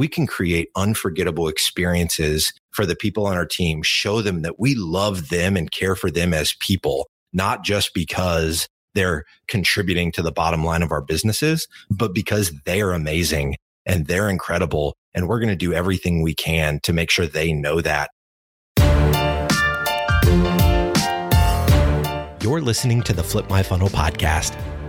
we can create unforgettable experiences for the people on our team, show them that we love them and care for them as people, not just because they're contributing to the bottom line of our businesses, but because they're amazing and they're incredible. And we're going to do everything we can to make sure they know that. You're listening to the Flip My Funnel podcast,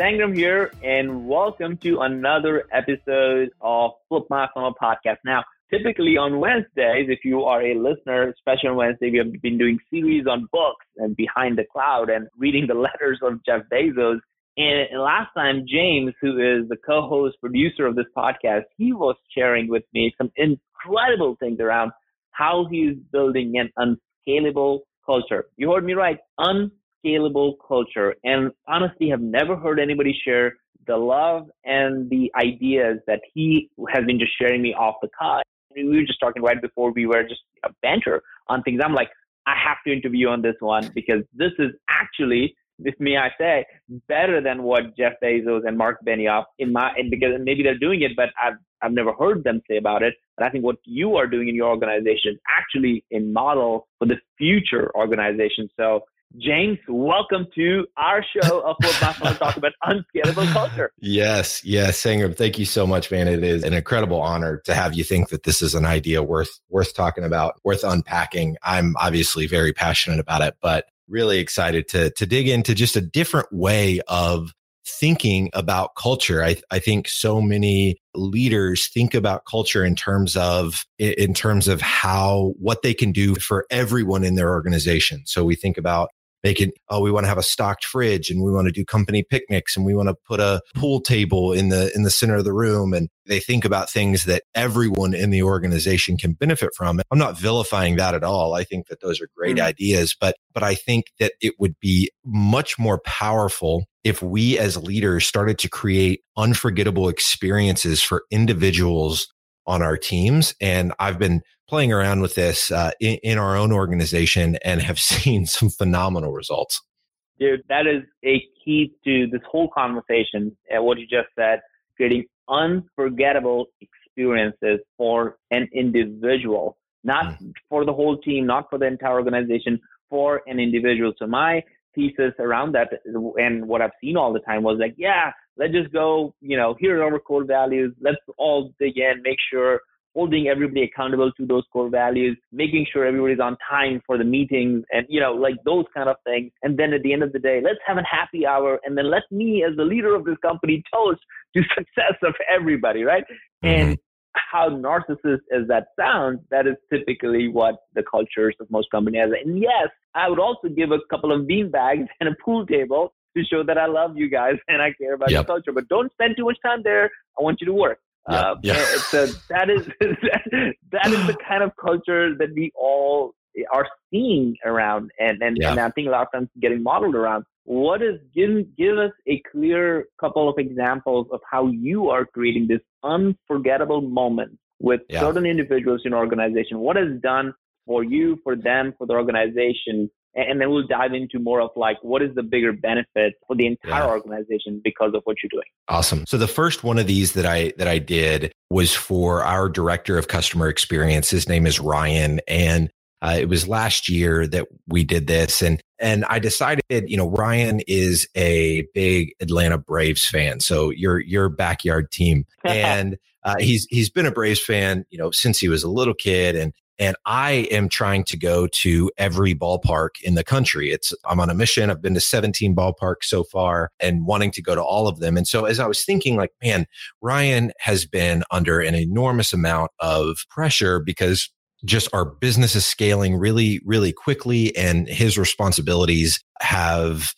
Sangram here, and welcome to another episode of Flip My Funnel podcast. Now, typically on Wednesdays, if you are a listener, especially on Wednesday, we have been doing series on books and behind the cloud and reading the letters of Jeff Bezos. And last time, James, who is the co-host producer of this podcast, he was sharing with me some incredible things around how he's building an unscalable culture. You heard me right, unscalable culture. And honestly, have never heard anybody share the love and the ideas that he has been just sharing me off the cuff. We were just talking right before we were just a banter on things. I'm like, I have to interview on this one because this is actually, if me I say, better than what Jeff Bezos and Marc Benioff in my and because maybe they're doing it, but I've I've never heard them say about it. But I think what you are doing in your organization is actually a model for the future organization. So James, welcome to our show of what I want to talk about unscalable culture. Yes, yes, Sangram, thank you so much, man. It is an incredible honor to have you think that this is an idea worth worth talking about, worth unpacking. I'm obviously very passionate about it, but really excited to to dig into just a different way of thinking about culture. I, I think so many leaders think about culture in terms of in terms of how what they can do for everyone in their organization. So we think about make it oh we want to have a stocked fridge and we want to do company picnics and we want to put a pool table in the in the center of the room and they think about things that everyone in the organization can benefit from i'm not vilifying that at all i think that those are great mm-hmm. ideas but but i think that it would be much more powerful if we as leaders started to create unforgettable experiences for individuals on our teams. And I've been playing around with this uh, in, in our own organization and have seen some phenomenal results. Dude, that is a key to this whole conversation and what you just said, creating unforgettable experiences for an individual, not mm. for the whole team, not for the entire organization, for an individual. So my thesis around that and what I've seen all the time was like, yeah, let's just go, you know, here are our core values. Let's all dig in, make sure holding everybody accountable to those core values, making sure everybody's on time for the meetings and, you know, like those kind of things. And then at the end of the day, let's have a happy hour and then let me as the leader of this company toast to success of everybody, right? Mm-hmm. And how narcissist as that sounds, that is typically what the cultures of most companies have. And yes, I would also give a couple of bean bags and a pool table to show that I love you guys and I care about yep. your culture. But don't spend too much time there. I want you to work. Yep. Uh, yeah. So that is that is the kind of culture that we all are seeing around, and and, and I think a lot of times getting modeled around. What is give give us a clear couple of examples of how you are creating this unforgettable moment with yeah. certain individuals in an organization. What is done for you, for them, for the organization, and then we'll dive into more of like what is the bigger benefit for the entire yeah. organization because of what you're doing awesome so the first one of these that i that i did was for our director of customer experience his name is ryan and uh, it was last year that we did this and and I decided, you know, Ryan is a big Atlanta Braves fan. So your your backyard team. And uh, he's he's been a Braves fan, you know, since he was a little kid. And and I am trying to go to every ballpark in the country. It's I'm on a mission. I've been to 17 ballparks so far and wanting to go to all of them. And so as I was thinking like, man, Ryan has been under an enormous amount of pressure because just our business is scaling really, really quickly and his responsibilities have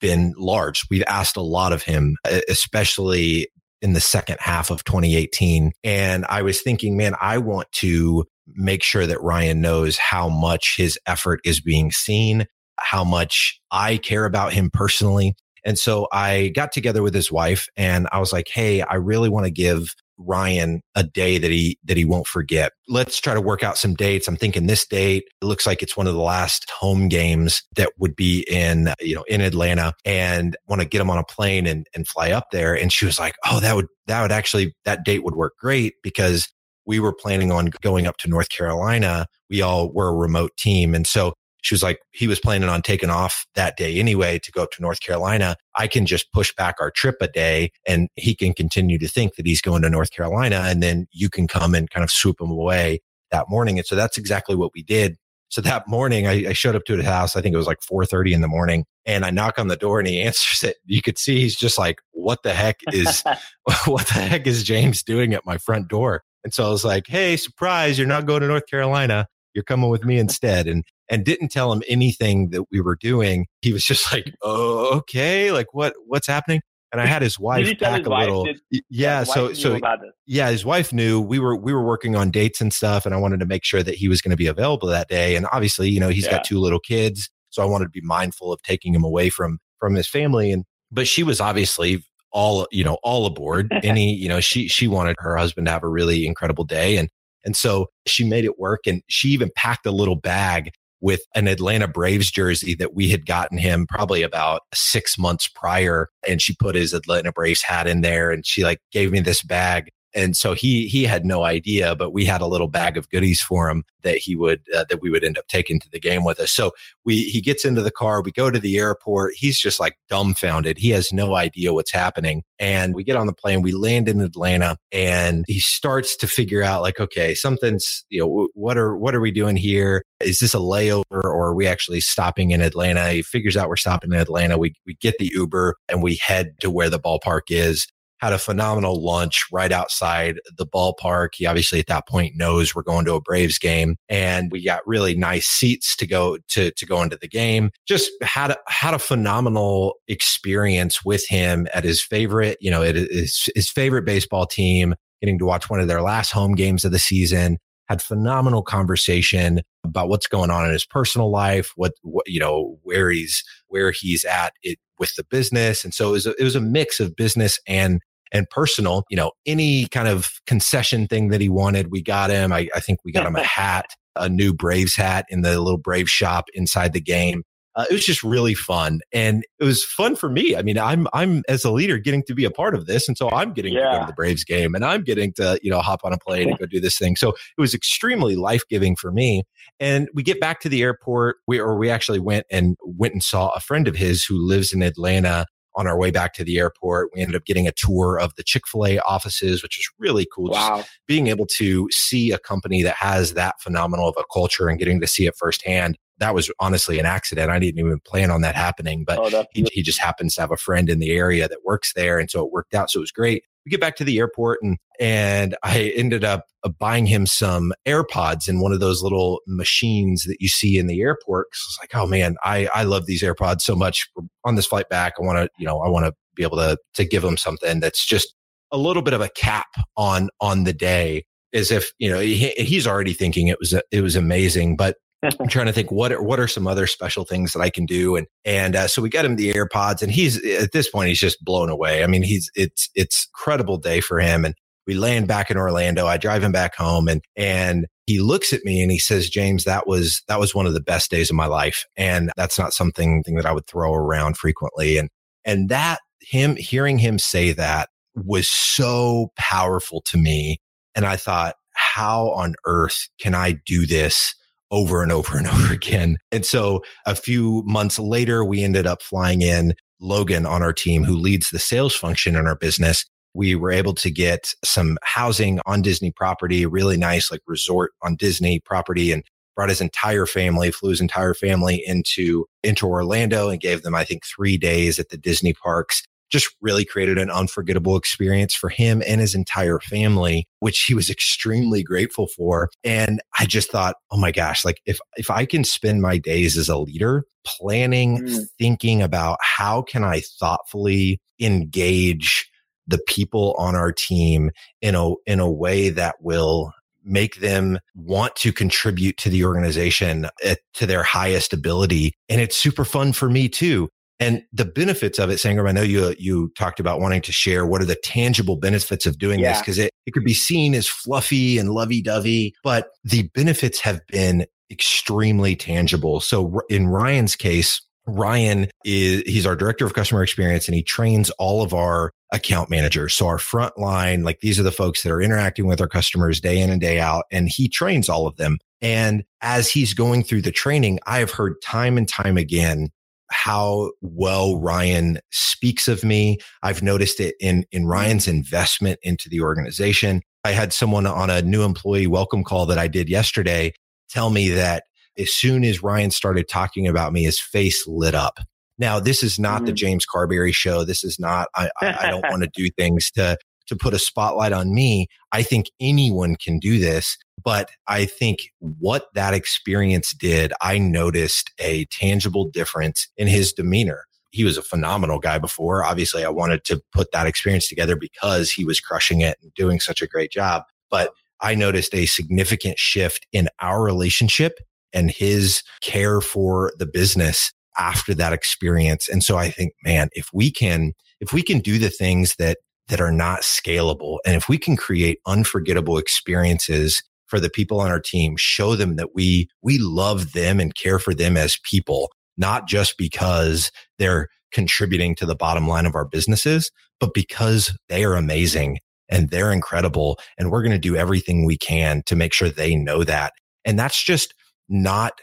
been large. We've asked a lot of him, especially in the second half of 2018. And I was thinking, man, I want to make sure that Ryan knows how much his effort is being seen, how much I care about him personally. And so I got together with his wife and I was like, Hey, I really want to give Ryan a day that he that he won't forget. Let's try to work out some dates. I'm thinking this date. It looks like it's one of the last home games that would be in, you know, in Atlanta and want to get him on a plane and, and fly up there. And she was like, Oh, that would that would actually that date would work great because we were planning on going up to North Carolina. We all were a remote team. And so she was like, he was planning on taking off that day anyway to go up to North Carolina. I can just push back our trip a day and he can continue to think that he's going to North Carolina. And then you can come and kind of swoop him away that morning. And so that's exactly what we did. So that morning I, I showed up to his house. I think it was like 430 in the morning and I knock on the door and he answers it. You could see he's just like, what the heck is, what the heck is James doing at my front door? And so I was like, Hey, surprise, you're not going to North Carolina. You're coming with me instead. And and didn't tell him anything that we were doing. He was just like, "Oh, okay. Like what what's happening?" And I had his wife pack a little. Did, yeah, so so yeah, his wife knew we were we were working on dates and stuff, and I wanted to make sure that he was going to be available that day. And obviously, you know, he's yeah. got two little kids, so I wanted to be mindful of taking him away from from his family. And but she was obviously all you know all aboard. Any you know she she wanted her husband to have a really incredible day, and and so she made it work. And she even packed a little bag with an Atlanta Braves jersey that we had gotten him probably about six months prior. And she put his Atlanta Braves hat in there and she like gave me this bag and so he he had no idea but we had a little bag of goodies for him that he would uh, that we would end up taking to the game with us. So we he gets into the car we go to the airport. He's just like dumbfounded. He has no idea what's happening. And we get on the plane we land in atlanta and he starts to figure out like okay something's you know what are what are we doing here? Is this a layover or are we actually stopping in atlanta? He figures out we're stopping in atlanta. We, we get the uber and we head to where the ballpark is had a phenomenal lunch right outside the ballpark. He obviously at that point knows we're going to a Braves game and we got really nice seats to go to, to go into the game. Just had, a, had a phenomenal experience with him at his favorite, you know, it is his favorite baseball team, getting to watch one of their last home games of the season. Had phenomenal conversation about what's going on in his personal life, what, what you know, where he's where he's at it with the business. And so it was a, it was a mix of business and and personal. You know, any kind of concession thing that he wanted, we got him. I, I think we got him a hat, a new Braves hat in the little Brave shop inside the game. Uh, it was just really fun, and it was fun for me. I mean, I'm I'm as a leader getting to be a part of this, and so I'm getting yeah. to go to the Braves game, and I'm getting to you know hop on a plane and go do this thing. So it was extremely life giving for me. And we get back to the airport, we or we actually went and went and saw a friend of his who lives in Atlanta on our way back to the airport. We ended up getting a tour of the Chick fil A offices, which is really cool. Wow. Just being able to see a company that has that phenomenal of a culture and getting to see it firsthand. That was honestly an accident. I didn't even plan on that happening, but oh, he, he just happens to have a friend in the area that works there. And so it worked out. So it was great we get back to the airport and and I ended up uh, buying him some AirPods in one of those little machines that you see in the airport. I was like, oh man, I I love these AirPods so much. On this flight back, I want to you know I want to be able to to give him something that's just a little bit of a cap on on the day as if you know he, he's already thinking it was it was amazing but I'm trying to think what are, what are some other special things that I can do, and and uh, so we got him the AirPods, and he's at this point he's just blown away. I mean, he's it's it's incredible day for him, and we land back in Orlando. I drive him back home, and and he looks at me and he says, "James, that was that was one of the best days of my life, and that's not something thing that I would throw around frequently." And and that him hearing him say that was so powerful to me, and I thought, how on earth can I do this? Over and over and over again. And so a few months later, we ended up flying in Logan on our team who leads the sales function in our business. We were able to get some housing on Disney property, really nice, like resort on Disney property and brought his entire family, flew his entire family into, into Orlando and gave them, I think, three days at the Disney parks just really created an unforgettable experience for him and his entire family, which he was extremely grateful for. And I just thought, oh my gosh, like if, if I can spend my days as a leader planning, mm. thinking about how can I thoughtfully engage the people on our team in a, in a way that will make them want to contribute to the organization at, to their highest ability. And it's super fun for me too. And the benefits of it, Sangram, I know you, you talked about wanting to share what are the tangible benefits of doing yeah. this because it, it could be seen as fluffy and lovey dovey, but the benefits have been extremely tangible. So in Ryan's case, Ryan is, he's our director of customer experience and he trains all of our account managers. So our front line, like these are the folks that are interacting with our customers day in and day out. And he trains all of them. And as he's going through the training, I have heard time and time again how well Ryan speaks of me. I've noticed it in, in Ryan's investment into the organization. I had someone on a new employee welcome call that I did yesterday tell me that as soon as Ryan started talking about me, his face lit up. Now, this is not mm-hmm. the James Carbary show. This is not, I, I, I don't want to do things to, to put a spotlight on me. I think anyone can do this, but I think what that experience did, I noticed a tangible difference in his demeanor. He was a phenomenal guy before. Obviously, I wanted to put that experience together because he was crushing it and doing such a great job. But I noticed a significant shift in our relationship and his care for the business after that experience. And so I think, man, if we can, if we can do the things that, that are not scalable and if we can create unforgettable experiences for the people on our team, show them that we, we love them and care for them as people, not just because they're contributing to the bottom line of our businesses, but because they are amazing and they're incredible. And we're going to do everything we can to make sure they know that. And that's just not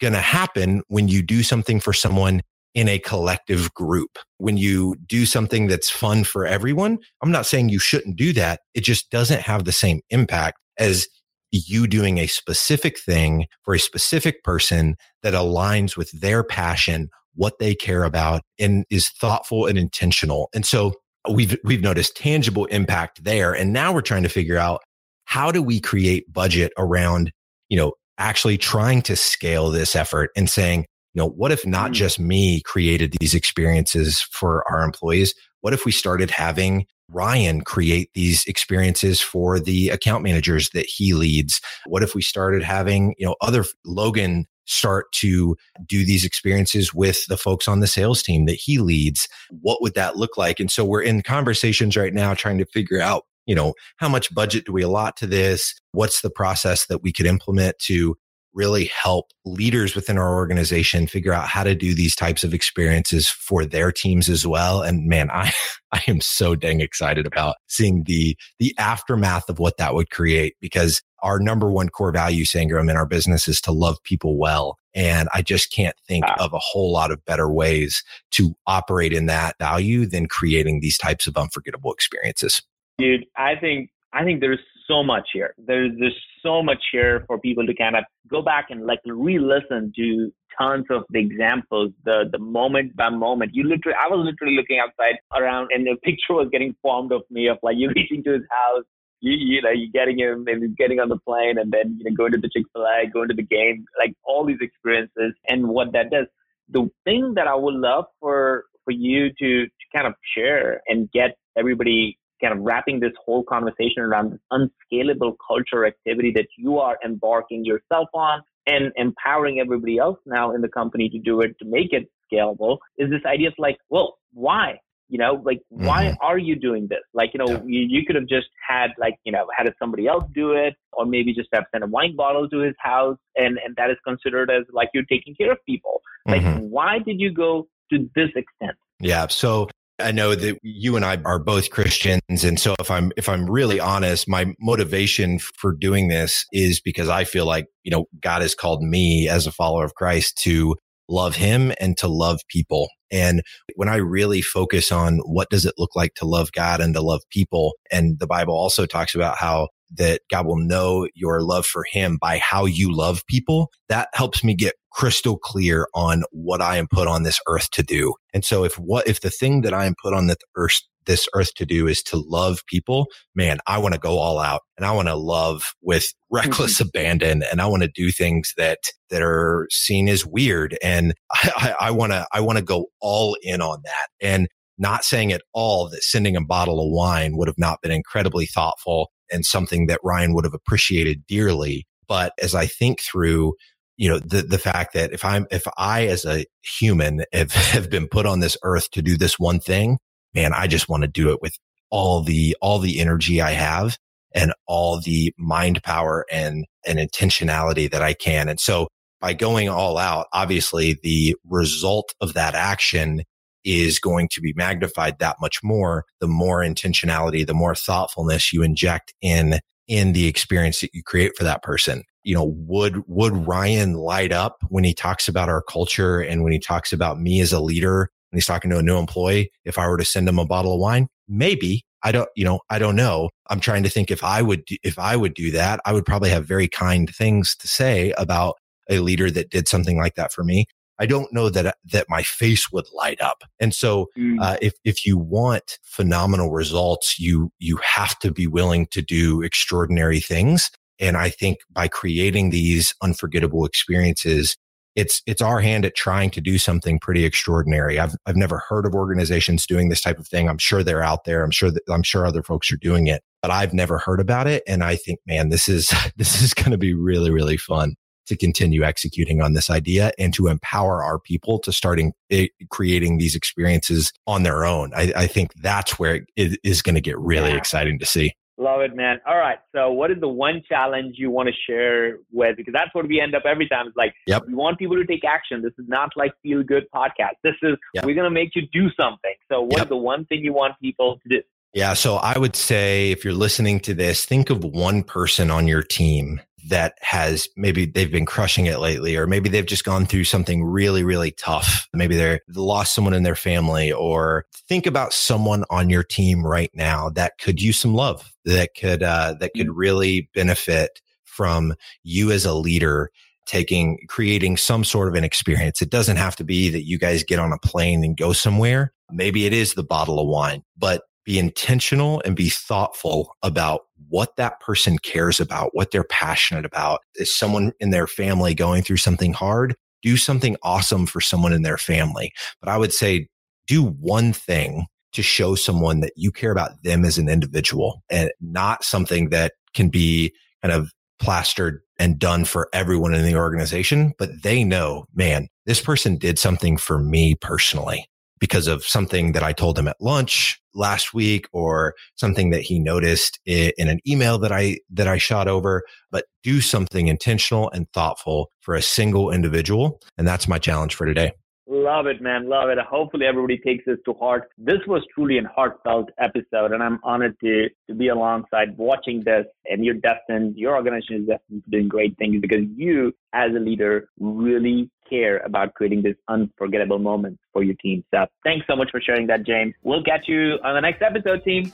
going to happen when you do something for someone in a collective group. When you do something that's fun for everyone, I'm not saying you shouldn't do that. It just doesn't have the same impact as you doing a specific thing for a specific person that aligns with their passion, what they care about and is thoughtful and intentional. And so we've, we've noticed tangible impact there. And now we're trying to figure out how do we create budget around, you know, actually trying to scale this effort and saying, you know, what if not mm. just me created these experiences for our employees? What if we started having Ryan create these experiences for the account managers that he leads? What if we started having, you know, other Logan start to do these experiences with the folks on the sales team that he leads? What would that look like? And so we're in conversations right now trying to figure out you know, how much budget do we allot to this? What's the process that we could implement to really help leaders within our organization figure out how to do these types of experiences for their teams as well. And man, I, I am so dang excited about seeing the, the aftermath of what that would create because our number one core value, Sangram, in our business is to love people well. And I just can't think wow. of a whole lot of better ways to operate in that value than creating these types of unforgettable experiences. Dude, I think I think there's so much here. There's there's so much here for people to kind of go back and like re-listen to tons of the examples, the the moment by moment. You literally, I was literally looking outside around, and the picture was getting formed of me of like you reaching to his house, you you know you getting him and getting on the plane, and then you know going to the Chick Fil A, going to the game, like all these experiences, and what that does. The thing that I would love for for you to to kind of share and get everybody kind of wrapping this whole conversation around this unscalable culture activity that you are embarking yourself on and empowering everybody else now in the company to do it to make it scalable is this idea of like, well, why? You know, like, mm-hmm. why are you doing this? Like, you know, yeah. you, you could have just had like, you know, had somebody else do it, or maybe just have sent a wine bottle to his house, and and that is considered as like you're taking care of people. Like, mm-hmm. why did you go to this extent? Yeah. So I know that you and I are both Christians. And so if I'm, if I'm really honest, my motivation for doing this is because I feel like, you know, God has called me as a follower of Christ to love him and to love people. And when I really focus on what does it look like to love God and to love people, and the Bible also talks about how that God will know your love for him by how you love people. That helps me get crystal clear on what I am put on this earth to do. And so if what, if the thing that I am put on this earth, this earth to do is to love people, man, I want to go all out and I want to love with reckless mm-hmm. abandon and I want to do things that, that are seen as weird. And I want to, I want to go all in on that. And Not saying at all that sending a bottle of wine would have not been incredibly thoughtful and something that Ryan would have appreciated dearly. But as I think through, you know, the, the fact that if I'm, if I as a human have, have been put on this earth to do this one thing, man, I just want to do it with all the, all the energy I have and all the mind power and, and intentionality that I can. And so by going all out, obviously the result of that action is going to be magnified that much more the more intentionality the more thoughtfulness you inject in in the experience that you create for that person. You know would would ryan light up when he talks about our culture and when he talks about me as a leader and he's talking to a new employee if i were to send him a bottle of wine? Maybe. I don't you know i don't know. I'm trying to think if i would if i would do that i would probably have very kind things to say about a leader that did something like that for me I don't know that that my face would light up. And so, mm. uh, if if you want phenomenal results, you you have to be willing to do extraordinary things. And I think by creating these unforgettable experiences, it's it's our hand at trying to do something pretty extraordinary. I've I've never heard of organizations doing this type of thing. I'm sure they're out there. I'm sure that I'm sure other folks are doing it, but I've never heard about it. And I think, man, this is this is going to be really really fun to continue executing on this idea and to empower our people to starting eh, creating these experiences on their own. I, I think that's where it is going to get really yeah. exciting to see. Love it, man. All right. So, what is the one challenge you want to share with? Because that's what we end up every time. It's like, yep. we want people to take action. This is not like feel good podcast. This is, yep. we're going to make you do something. So, what yep. is the one thing you want people to do? Yeah. So, I would say if you're listening to this, think of one person on your team that has maybe they've been crushing it lately, or maybe they've just gone through something really, really tough. Maybe they're they lost someone in their family, or think about someone on your team right now that could use some love, that could uh, that could mm-hmm. really benefit from you as a leader taking creating some sort of an experience. It doesn't have to be that you guys get on a plane and go somewhere. Maybe it is the bottle of wine, but be intentional and be thoughtful about what that person cares about, what they're passionate about. Is someone in their family going through something hard? Do something awesome for someone in their family. But I would say do one thing to show someone that you care about them as an individual and not something that can be kind of plastered and done for everyone in the organization, but they know, man, this person did something for me personally because of something that I told him at lunch last week or something that he noticed in an email that I, that I shot over, but do something intentional and thoughtful for a single individual. And that's my challenge for today. Love it, man. Love it. Hopefully everybody takes this to heart. This was truly a heartfelt episode and I'm honored to, to be alongside watching this and you're destined, your organization is destined to doing great things because you as a leader really care about creating this unforgettable moments for your team. So thanks so much for sharing that, James. We'll catch you on the next episode, team.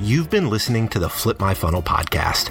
You've been listening to the Flip My Funnel podcast.